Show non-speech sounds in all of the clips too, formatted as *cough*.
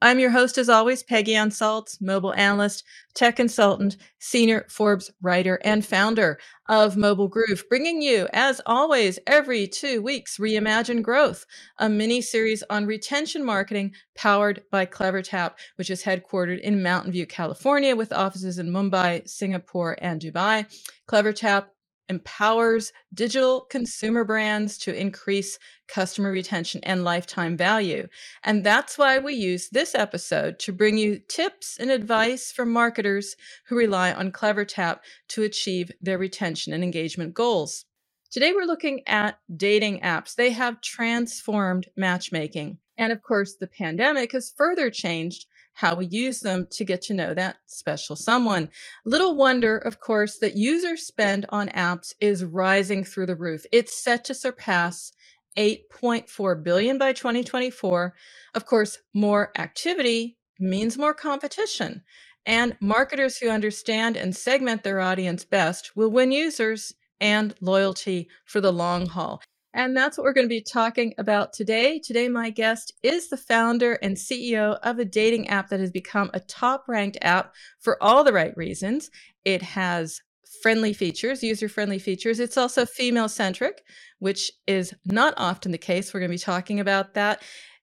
I'm your host, as always, Peggy Salz, mobile analyst, tech consultant, senior Forbes writer, and founder of Mobile Groove, bringing you, as always, every two weeks, Reimagine Growth, a mini series on retention marketing powered by CleverTap, which is headquartered in Mountain View, California, with offices in Mumbai, Singapore, and Dubai. CleverTap empowers digital consumer brands to increase customer retention and lifetime value. And that's why we use this episode to bring you tips and advice from marketers who rely on CleverTap to achieve their retention and engagement goals. Today, we're looking at dating apps. They have transformed matchmaking. And of course, the pandemic has further changed how we use them to get to know that special someone. Little wonder, of course, that user spend on apps is rising through the roof. It's set to surpass 8.4 billion by 2024. Of course, more activity means more competition. And marketers who understand and segment their audience best will win users and loyalty for the long haul. And that's what we're going to be talking about today. Today, my guest is the founder and CEO of a dating app that has become a top ranked app for all the right reasons. It has friendly features, user friendly features. It's also female centric, which is not often the case. We're going to be talking about that.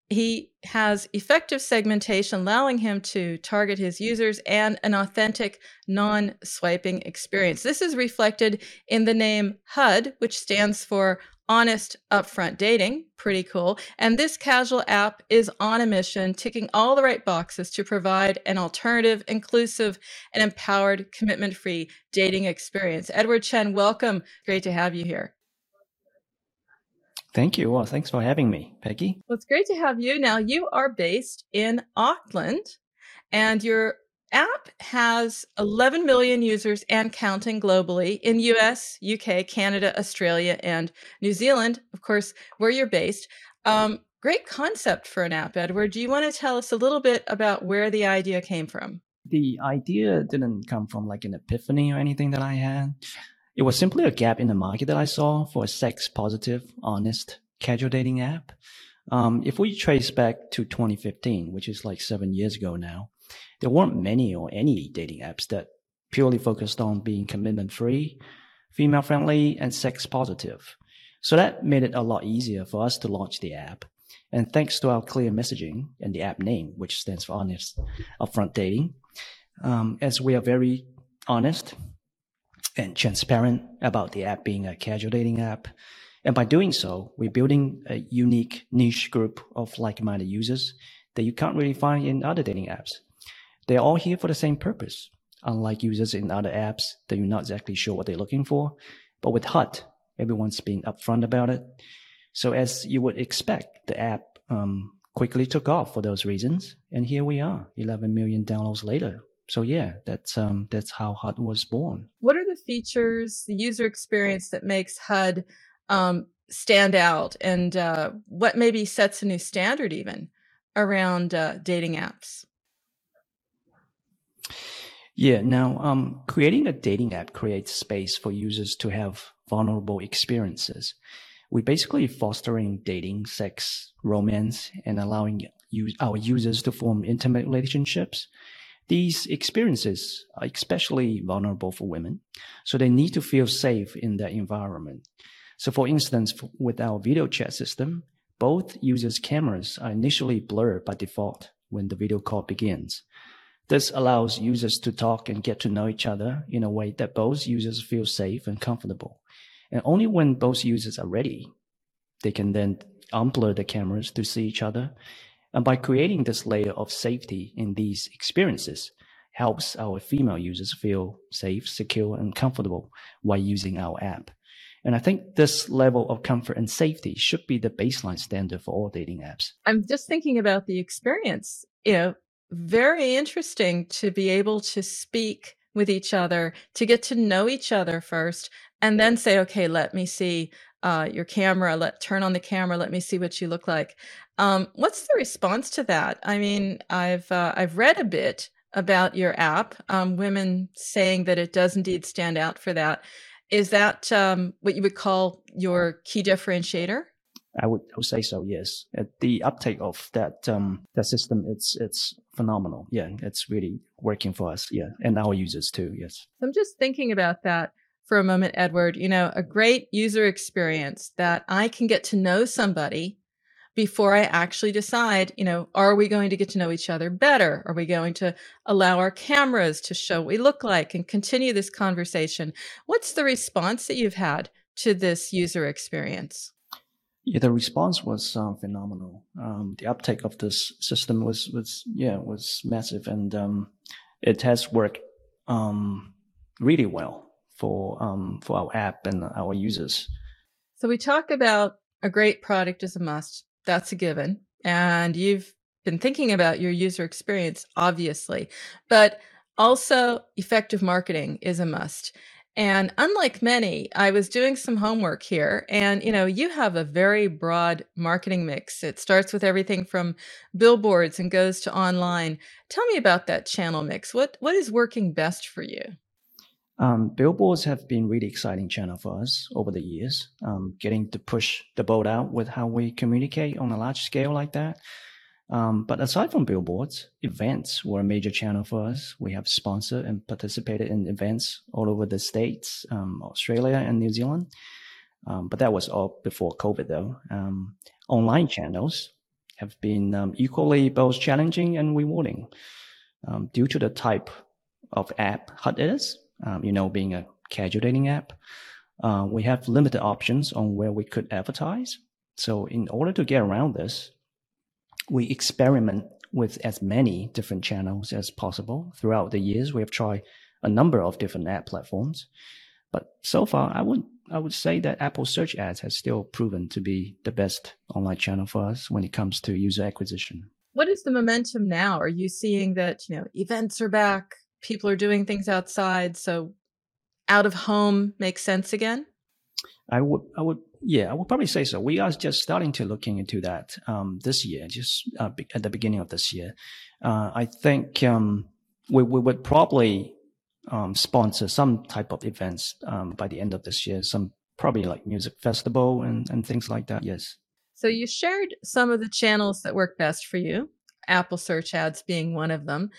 He has effective segmentation, allowing him to target his users and an authentic, non swiping experience. This is reflected in the name HUD, which stands for honest upfront dating pretty cool and this casual app is on a mission ticking all the right boxes to provide an alternative inclusive and empowered commitment free dating experience edward chen welcome great to have you here Thank you. Well, thanks for having me, Peggy. Well, it's great to have you. Now, you are based in Auckland and you're app has 11 million users and counting globally in US, UK, Canada, Australia, and New Zealand, of course, where you're based. Um, great concept for an app, Edward. Do you want to tell us a little bit about where the idea came from? The idea didn't come from like an epiphany or anything that I had. It was simply a gap in the market that I saw for a sex positive, honest, casual dating app. Um, if we trace back to 2015, which is like seven years ago now, there weren't many or any dating apps that purely focused on being commitment free, female friendly, and sex positive. So that made it a lot easier for us to launch the app. And thanks to our clear messaging and the app name, which stands for honest upfront dating, um, as we are very honest and transparent about the app being a casual dating app. And by doing so, we're building a unique niche group of like-minded users that you can't really find in other dating apps. They're all here for the same purpose, unlike users in other apps that you're not exactly sure what they're looking for. But with HUD, everyone's being upfront about it. So as you would expect, the app um, quickly took off for those reasons, and here we are, 11 million downloads later. So yeah, that's um, that's how HUD was born. What are the features, the user experience that makes HUD um, stand out, and uh, what maybe sets a new standard even around uh, dating apps? Yeah. Now, um, creating a dating app creates space for users to have vulnerable experiences. We're basically fostering dating, sex, romance, and allowing our users to form intimate relationships. These experiences are especially vulnerable for women, so they need to feel safe in their environment. So, for instance, with our video chat system, both users' cameras are initially blurred by default when the video call begins. This allows users to talk and get to know each other in a way that both users feel safe and comfortable. And only when both users are ready, they can then unblur the cameras to see each other. And by creating this layer of safety in these experiences, helps our female users feel safe, secure, and comfortable while using our app. And I think this level of comfort and safety should be the baseline standard for all dating apps. I'm just thinking about the experience. You know, very interesting to be able to speak with each other, to get to know each other first, and then say, okay, let me see uh, your camera. Let turn on the camera. Let me see what you look like. Um, what's the response to that? I mean, I've uh, I've read a bit about your app. Um, women saying that it does indeed stand out for that. Is that um, what you would call your key differentiator? I would, I would say so. Yes, the uptake of that um, that system it's it's phenomenal. Yeah, it's really working for us. Yeah, and our users too. Yes. I'm just thinking about that for a moment, Edward. You know, a great user experience that I can get to know somebody before I actually decide, you know, are we going to get to know each other better? Are we going to allow our cameras to show what we look like and continue this conversation? What's the response that you've had to this user experience? Yeah, the response was uh, phenomenal. Um, the uptake of this system was was yeah was massive, and um, it has worked um, really well for um, for our app and our users. So we talk about a great product is a must. That's a given, and you've been thinking about your user experience, obviously, but also effective marketing is a must. And unlike many, I was doing some homework here and you know, you have a very broad marketing mix. It starts with everything from billboards and goes to online. Tell me about that channel mix. What what is working best for you? Um, billboards have been really exciting channel for us over the years. Um, getting to push the boat out with how we communicate on a large scale like that. Um, but aside from billboards, events were a major channel for us. We have sponsored and participated in events all over the states, um, Australia and New Zealand. Um, but that was all before COVID, though. Um, online channels have been um, equally both challenging and rewarding um, due to the type of app HUD is. you know, being a casual dating app, uh, we have limited options on where we could advertise. So, in order to get around this, we experiment with as many different channels as possible throughout the years. We have tried a number of different ad platforms, but so far, I would I would say that Apple Search Ads has still proven to be the best online channel for us when it comes to user acquisition. What is the momentum now? Are you seeing that you know events are back, people are doing things outside, so out of home makes sense again? I would I would yeah, I would probably say so. We are just starting to looking into that um, this year, just uh, at the beginning of this year. Uh, I think um, we, we would probably um, sponsor some type of events um, by the end of this year, some probably like music festival and, and things like that. Yes. So you shared some of the channels that work best for you, Apple search ads being one of them.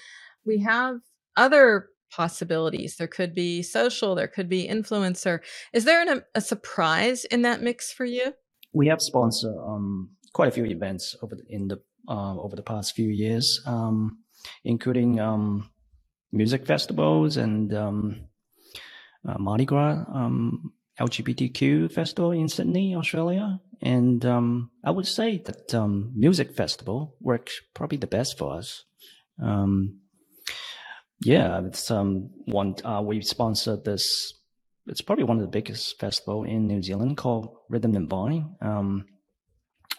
We have other possibilities. There could be social, there could be influencer. Is there an, a surprise in that mix for you? We have sponsored um, quite a few events over the, in the uh, over the past few years, um, including um, music festivals and um, uh, Mardi Gras um, LGBTQ festival in Sydney, Australia. And um, I would say that music festival works probably the best for us. Um, yeah, it's um one uh, we sponsored this. It's probably one of the biggest festival in New Zealand called Rhythm and Vine. Um,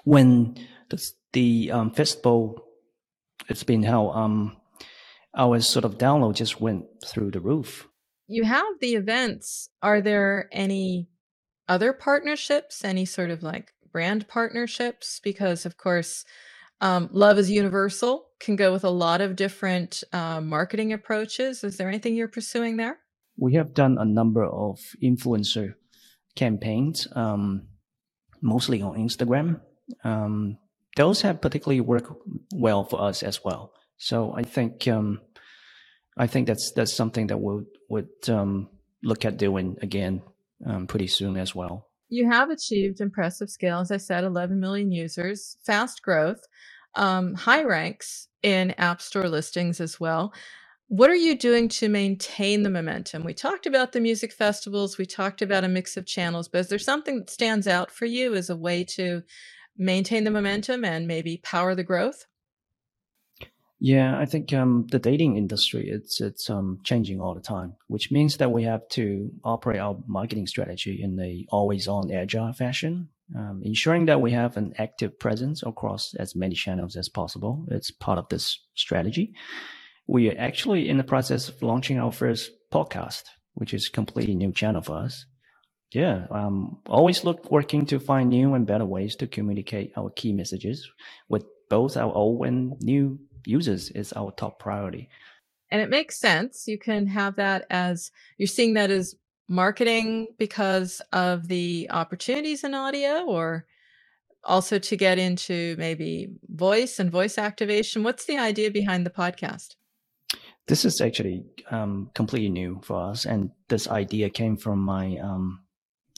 when the the um, festival it's been held, um, our sort of download just went through the roof. You have the events. Are there any other partnerships? Any sort of like brand partnerships? Because of course um, love is universal, can go with a lot of different uh, marketing approaches. Is there anything you're pursuing there? We have done a number of influencer campaigns, um, mostly on Instagram. Um, those have particularly worked well for us as well. So I think um, I think that's that's something that we we'll, would um, look at doing again um, pretty soon as well. You have achieved impressive scale, as I said, 11 million users, fast growth, um, high ranks in App Store listings as well. What are you doing to maintain the momentum? We talked about the music festivals, we talked about a mix of channels, but is there something that stands out for you as a way to maintain the momentum and maybe power the growth? Yeah, I think um, the dating industry it's it's um, changing all the time, which means that we have to operate our marketing strategy in a always on agile fashion, um, ensuring that we have an active presence across as many channels as possible. It's part of this strategy. We are actually in the process of launching our first podcast, which is a completely new channel for us. Yeah, um, always look working to find new and better ways to communicate our key messages with both our old and new users is our top priority. And it makes sense. You can have that as you're seeing that as marketing because of the opportunities in audio or also to get into maybe voice and voice activation. What's the idea behind the podcast? This is actually um, completely new for us, and this idea came from my um,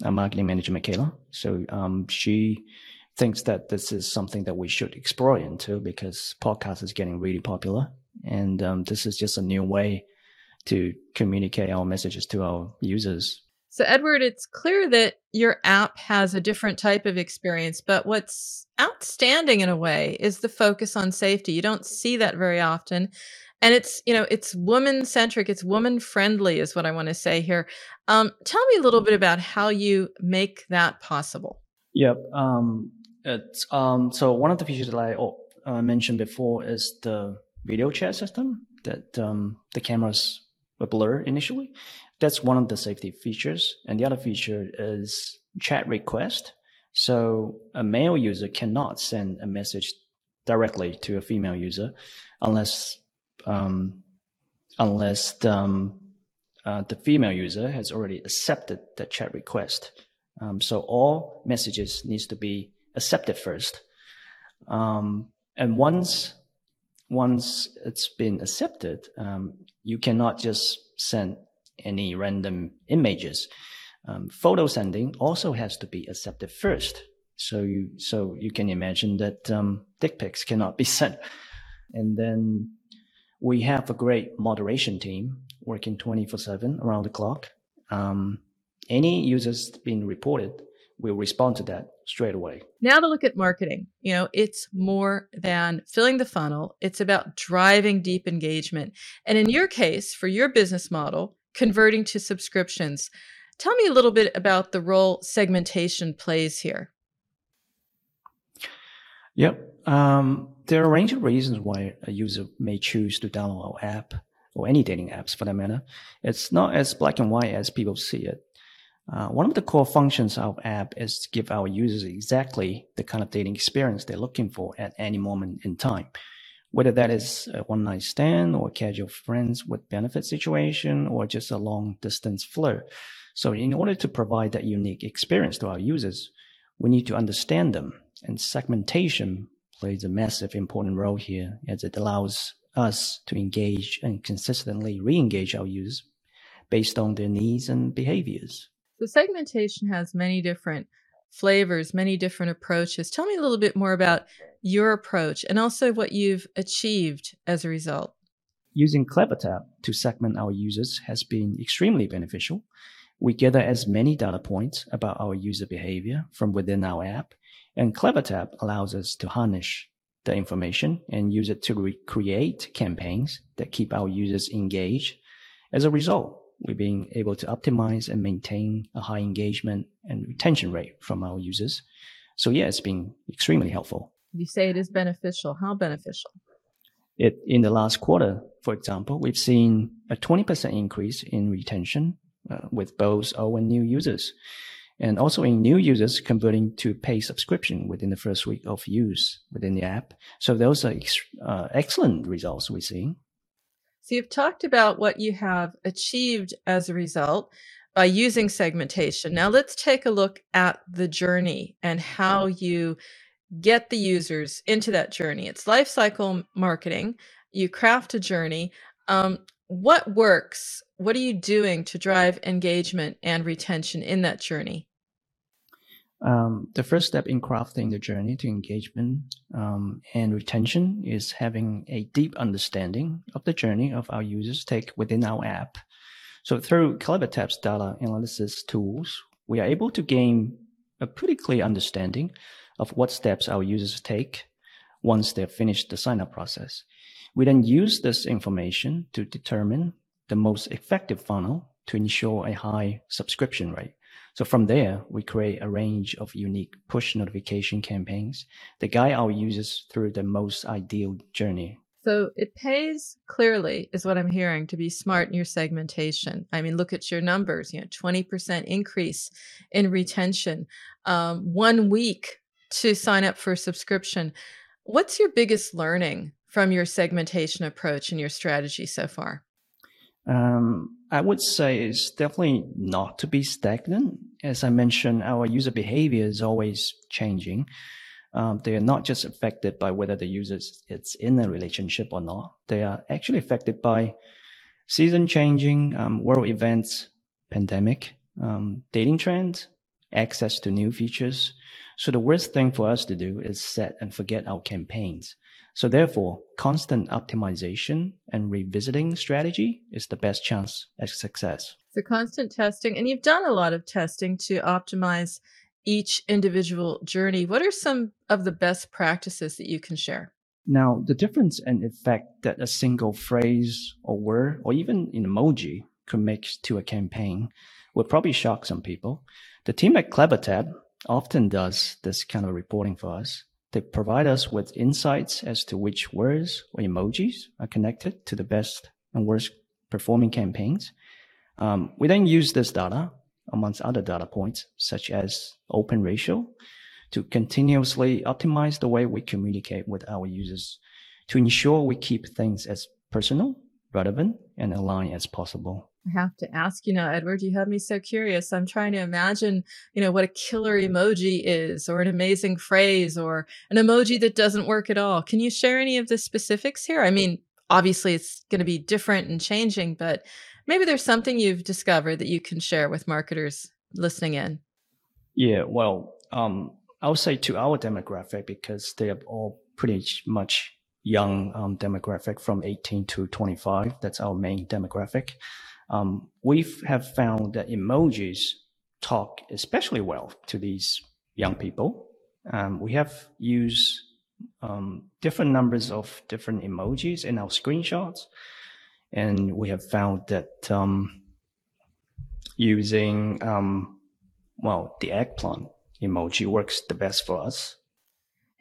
marketing manager, Michaela. So um, she thinks that this is something that we should explore into because podcast is getting really popular, and um, this is just a new way to communicate our messages to our users. So, Edward, it's clear that your app has a different type of experience, but what's outstanding in a way is the focus on safety. You don't see that very often and it's you know it's woman centric it's woman friendly is what i want to say here um, tell me a little bit about how you make that possible yep um, it's um, so one of the features that i uh, mentioned before is the video chat system that um, the cameras were blur initially. That's one of the safety features. And the other feature is chat request. So a male user cannot send a message directly to a female user unless um, unless the, um, uh, the female user has already accepted the chat request. Um, so all messages needs to be accepted first. Um, and once once it's been accepted, um, you cannot just send any random images. Um, photo sending also has to be accepted first. So you so you can imagine that um, dick pics cannot be *laughs* sent. And then we have a great moderation team working 24 7 around the clock. Um, any users being reported, we'll respond to that straight away. Now to look at marketing. You know, it's more than filling the funnel, it's about driving deep engagement. And in your case, for your business model, converting to subscriptions. Tell me a little bit about the role segmentation plays here. Yep. Um, there are a range of reasons why a user may choose to download our app or any dating apps for that matter. It's not as black and white as people see it. Uh, one of the core functions of app is to give our users exactly the kind of dating experience they're looking for at any moment in time. Whether that is a one night stand or casual friends with benefit situation or just a long distance flirt. So in order to provide that unique experience to our users, we need to understand them and segmentation plays a massive important role here as it allows us to engage and consistently re-engage our users based on their needs and behaviors. So segmentation has many different flavors, many different approaches. Tell me a little bit more about your approach and also what you've achieved as a result. Using CleverTap to segment our users has been extremely beneficial. We gather as many data points about our user behavior from within our app and CleverTap allows us to harness the information and use it to re- create campaigns that keep our users engaged. As a result, we're being able to optimize and maintain a high engagement and retention rate from our users. So yeah, it's been extremely helpful. You say it is beneficial. How beneficial? It, in the last quarter, for example, we've seen a 20% increase in retention uh, with both old and new users and also in new users converting to pay subscription within the first week of use within the app. So those are ex- uh, excellent results we're seeing. So you've talked about what you have achieved as a result by using segmentation. Now let's take a look at the journey and how you get the users into that journey. It's life cycle marketing. You craft a journey. Um, what works? What are you doing to drive engagement and retention in that journey? Um, the first step in crafting the journey to engagement um, and retention is having a deep understanding of the journey of our users take within our app. So through CleverTap's data analysis tools, we are able to gain a pretty clear understanding of what steps our users take once they've finished the sign up process. We then use this information to determine the most effective funnel to ensure a high subscription rate. So from there, we create a range of unique push notification campaigns that guide our users through the most ideal journey. So it pays clearly, is what I'm hearing, to be smart in your segmentation. I mean, look at your numbers. You know, 20% increase in retention, um, one week to sign up for a subscription. What's your biggest learning from your segmentation approach and your strategy so far? Um, I would say it's definitely not to be stagnant. As I mentioned, our user behavior is always changing. um, they are not just affected by whether the user is in a relationship or not. They are actually affected by season changing, um, world events, pandemic, um, dating trends, access to new features. So the worst thing for us to do is set and forget our campaigns. So therefore, constant optimization and revisiting strategy is the best chance at success. So constant testing, and you've done a lot of testing to optimize each individual journey. What are some of the best practices that you can share? Now, the difference and effect that a single phrase or word or even an emoji could make to a campaign would probably shock some people. The team at CleverTap often does this kind of reporting for us. They provide us with insights as to which words or emojis are connected to the best and worst performing campaigns. Um, we then use this data amongst other data points, such as open ratio, to continuously optimize the way we communicate with our users to ensure we keep things as personal, relevant, and aligned as possible. I have to ask you now, Edward, you have me so curious. I'm trying to imagine, you know, what a killer emoji is, or an amazing phrase, or an emoji that doesn't work at all. Can you share any of the specifics here? I mean, obviously it's going to be different and changing, but maybe there's something you've discovered that you can share with marketers listening in. Yeah, well, um, I would say to our demographic because they are all pretty much young um, demographic from 18 to 25. That's our main demographic. Um, we have found that emojis talk especially well to these young people. Um, we have used um, different numbers of different emojis in our screenshots and we have found that um, using um, well the eggplant emoji works the best for us.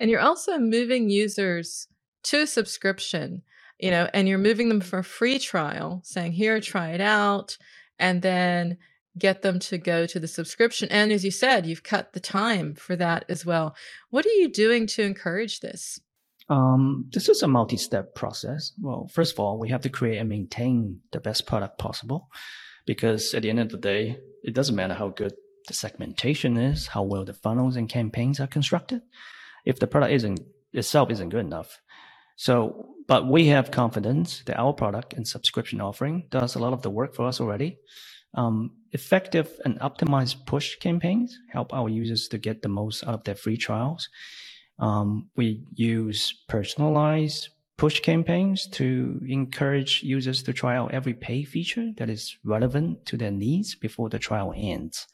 And you're also moving users to subscription, you know, and you're moving them for a free trial, saying here, try it out, and then get them to go to the subscription. And as you said, you've cut the time for that as well. What are you doing to encourage this? Um, this is a multi-step process. Well, first of all, we have to create and maintain the best product possible because at the end of the day, it doesn't matter how good the segmentation is, how well the funnels and campaigns are constructed. If the product isn't itself isn't good enough. So, but we have confidence that our product and subscription offering does a lot of the work for us already. Um, effective and optimized push campaigns help our users to get the most out of their free trials um, we use personalized push campaigns to encourage users to try out every pay feature that is relevant to their needs before the trial ends.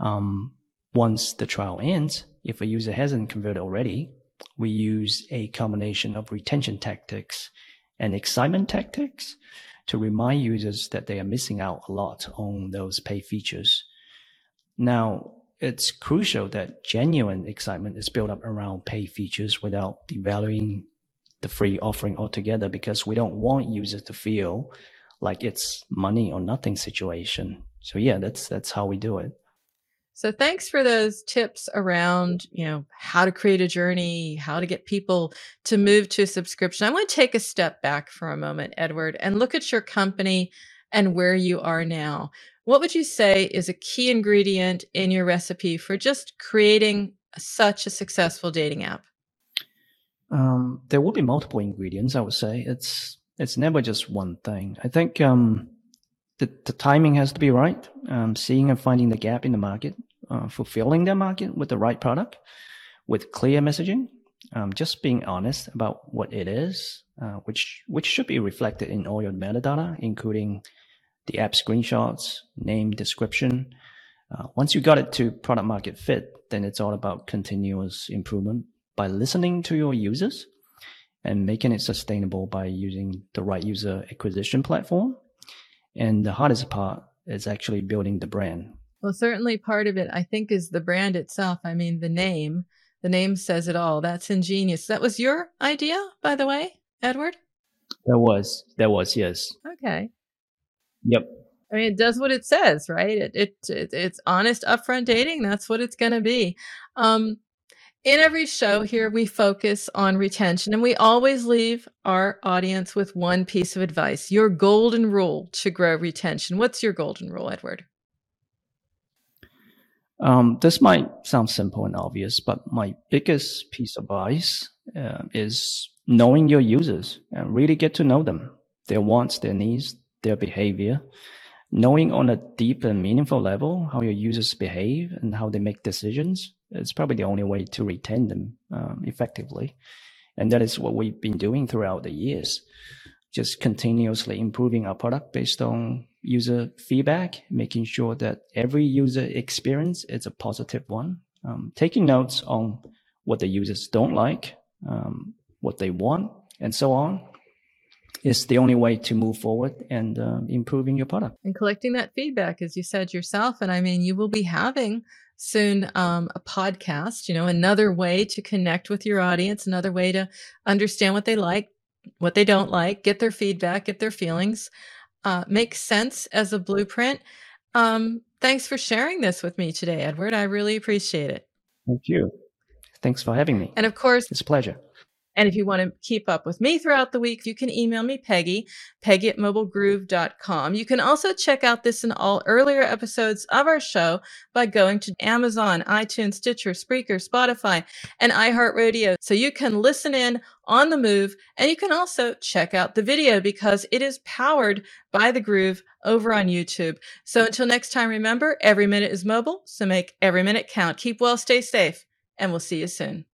Um, once the trial ends, if a user hasn't converted already, we use a combination of retention tactics and excitement tactics to remind users that they are missing out a lot on those pay features. Now, it's crucial that genuine excitement is built up around pay features without devaluing the free offering altogether because we don't want users to feel like it's money or nothing situation. So yeah, that's that's how we do it. So thanks for those tips around, you know, how to create a journey, how to get people to move to a subscription. I want to take a step back for a moment, Edward, and look at your company and where you are now. What would you say is a key ingredient in your recipe for just creating such a successful dating app? Um, there will be multiple ingredients. I would say it's it's never just one thing. I think um, the the timing has to be right. Um, seeing and finding the gap in the market, uh, fulfilling their market with the right product, with clear messaging. Um, just being honest about what it is, uh, which which should be reflected in all your metadata, including the app screenshots, name, description. Uh, once you got it to product market fit, then it's all about continuous improvement by listening to your users and making it sustainable by using the right user acquisition platform. And the hardest part is actually building the brand. Well, certainly part of it, I think, is the brand itself. I mean, the name, the name says it all. That's ingenious. That was your idea, by the way, Edward? That was. that was, yes. Okay. Yep. I mean, it does what it says, right? It, it, it it's honest, upfront dating. That's what it's going to be. Um, in every show here, we focus on retention, and we always leave our audience with one piece of advice: your golden rule to grow retention. What's your golden rule, Edward? Um, this might sound simple and obvious, but my biggest piece of advice uh, is knowing your users and really get to know them, their wants, their needs, their behavior. Knowing on a deep and meaningful level how your users behave and how they make decisions is probably the only way to retain them um, effectively. And that is what we've been doing throughout the years. Just continuously improving our product based on user feedback, making sure that every user experience is a positive one, um, taking notes on what the users don't like, um, what they want, and so on is the only way to move forward and uh, improving your product. And collecting that feedback, as you said yourself. And I mean, you will be having soon um, a podcast, you know, another way to connect with your audience, another way to understand what they like, what they don't like, get their feedback, get their feelings, uh, make sense as a blueprint. Um, thanks for sharing this with me today, Edward. I really appreciate it. Thank you. Thanks for having me. And of course, it's a pleasure. And if you want to keep up with me throughout the week, you can email me, Peggy, Peggy at mobilegroove.com. You can also check out this and all earlier episodes of our show by going to Amazon, iTunes, Stitcher, Spreaker, Spotify, and iHeartRadio. So you can listen in on the move and you can also check out the video because it is powered by the Groove over on YouTube. So until next time, remember every minute is mobile. So make every minute count. Keep well, stay safe, and we'll see you soon.